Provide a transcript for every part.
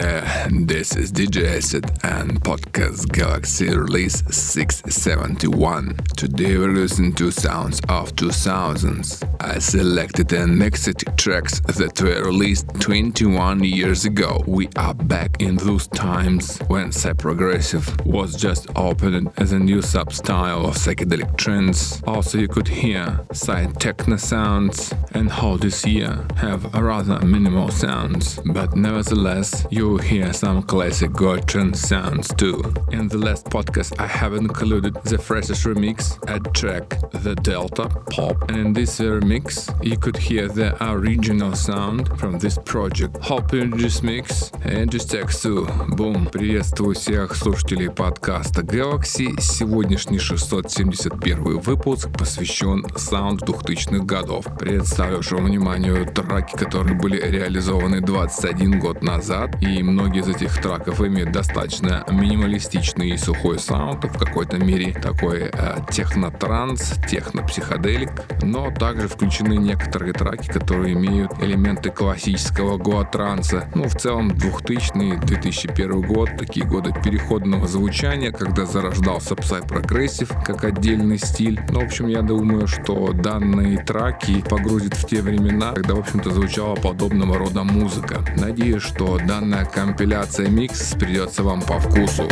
Uh, this is DJ Acid and Podcast Galaxy release 671. Today we're listening to sounds of 2000s. I selected and mixed tracks that were released 21 years ago. We are back in those times when progressive was just opened as a new sub-style of psychedelic trance. Also you could hear side techno sounds and how this year have rather minimal sounds, but nevertheless you hear some classic Gotron sounds too. In the last podcast, I have included the freshest remix at track The Delta Pop, and in this remix, you could hear the original sound from this project. Hope you this mix and just text to boom. Приветствую всех слушателей подкаста Galaxy. Сегодняшний 671 выпуск посвящен саунд 2000-х годов. Представлю вашему вниманию траки, которые были реализованы 21 год назад, и многие из этих треков имеет достаточно минималистичный и сухой саунд, в какой-то мере такой э, техно-транс, техно-психоделик, но также включены некоторые траки, которые имеют элементы классического гоа-транса. Ну, в целом 2000-2001 год, такие годы переходного звучания, когда зарождался Psy-прогрессив как отдельный стиль. Ну, в общем, я думаю, что данные траки погрузят в те времена, когда, в общем-то, звучала подобного рода музыка. Надеюсь, что данная компиляция микс придется вам по вкусу.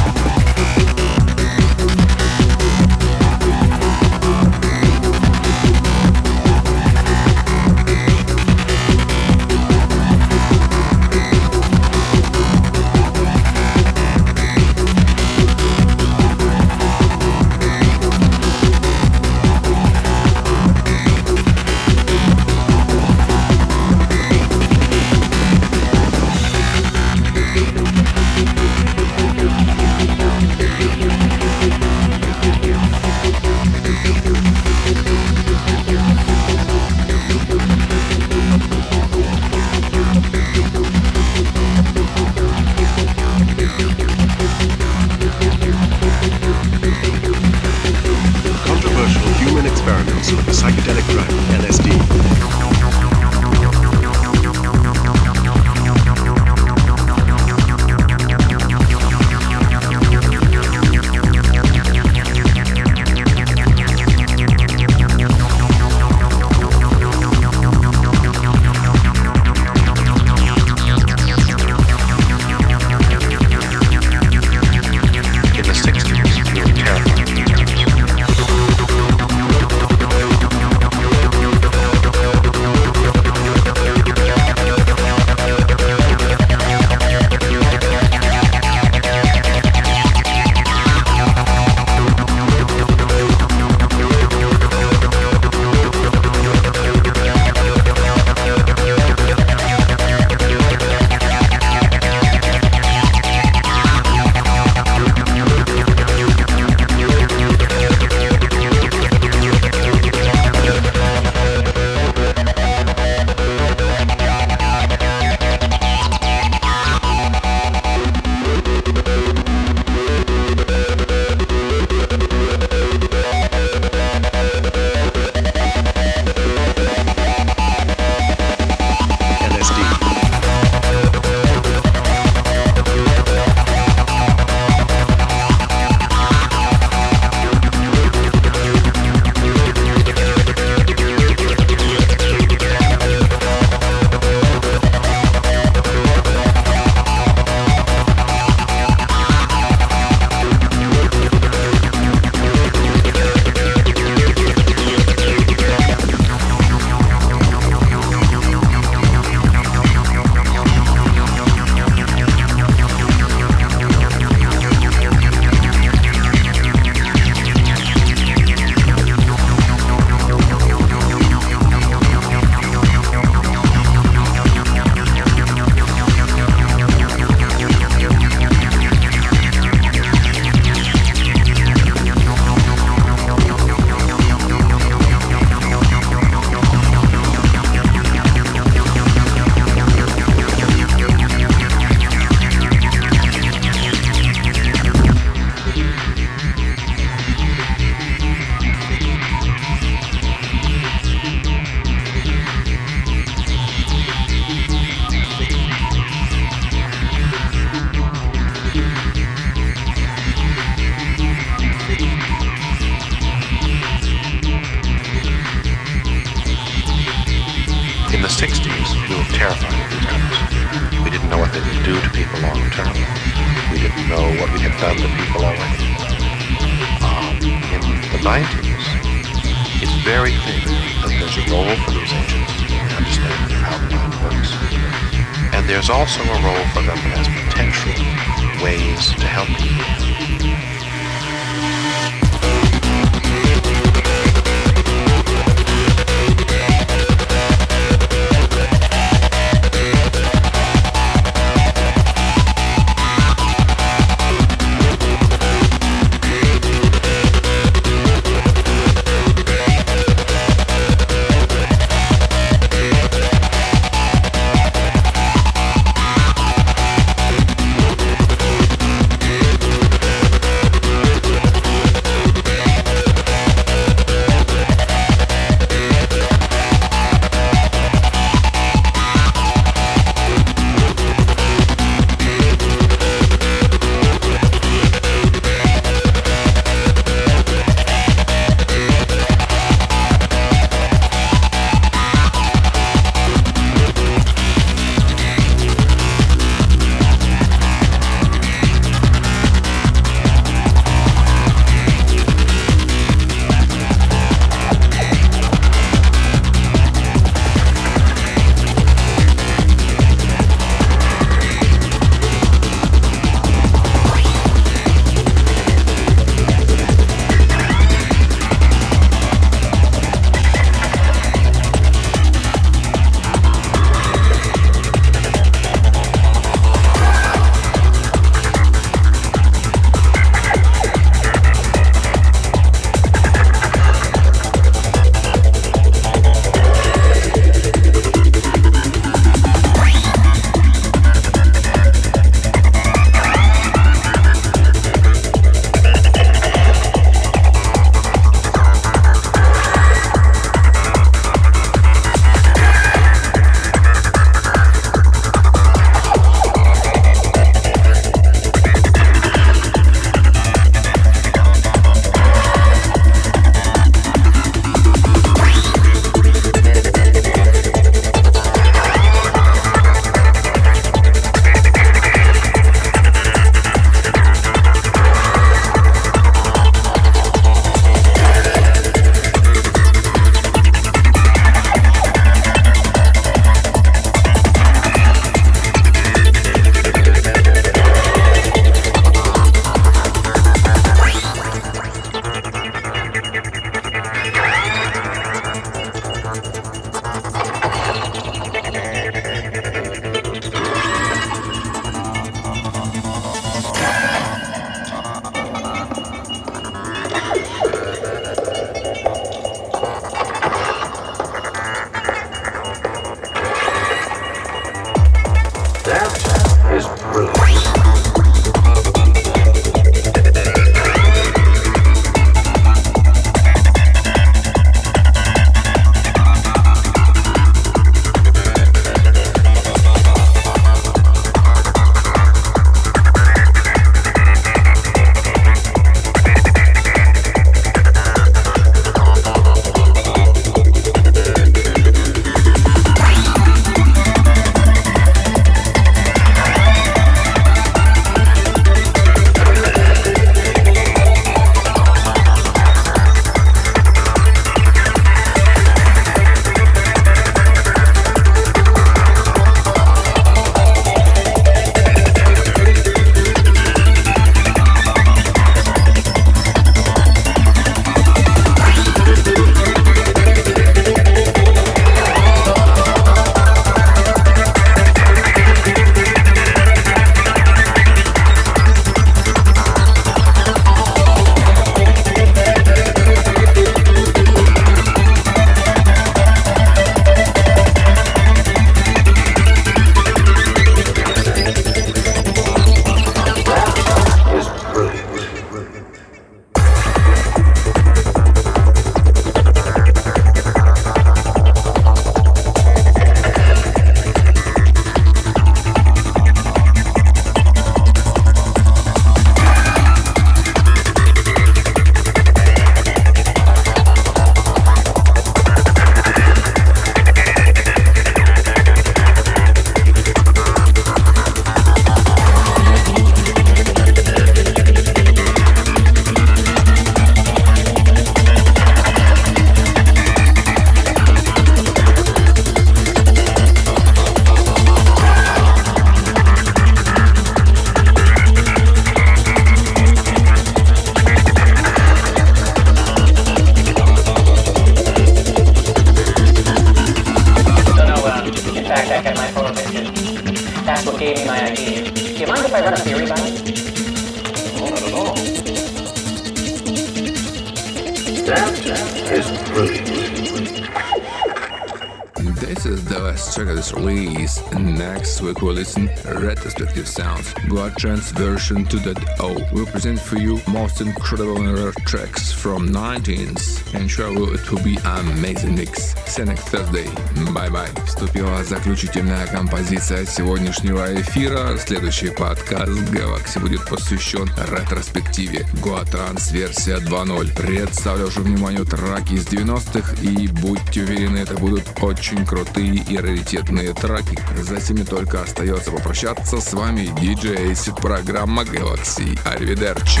Week we'll listen retrospective sounds. Blood Trance version 2.0 will present for you most incredible and rare tracks from 19s. And sure will it will be amazing mix. You next Thursday. Bye bye. Вступила заключительная композиция сегодняшнего эфира. Следующий подкаст Galaxy будет посвящен ретроспективе Goa Trans версия 2.0. Представлю же вниманию траки из 90-х и будьте уверены, это будут очень крутые и раритетные траки. За сими только остается попрощаться. С вами DJ Acid, программа Galaxy. Аривидерчи.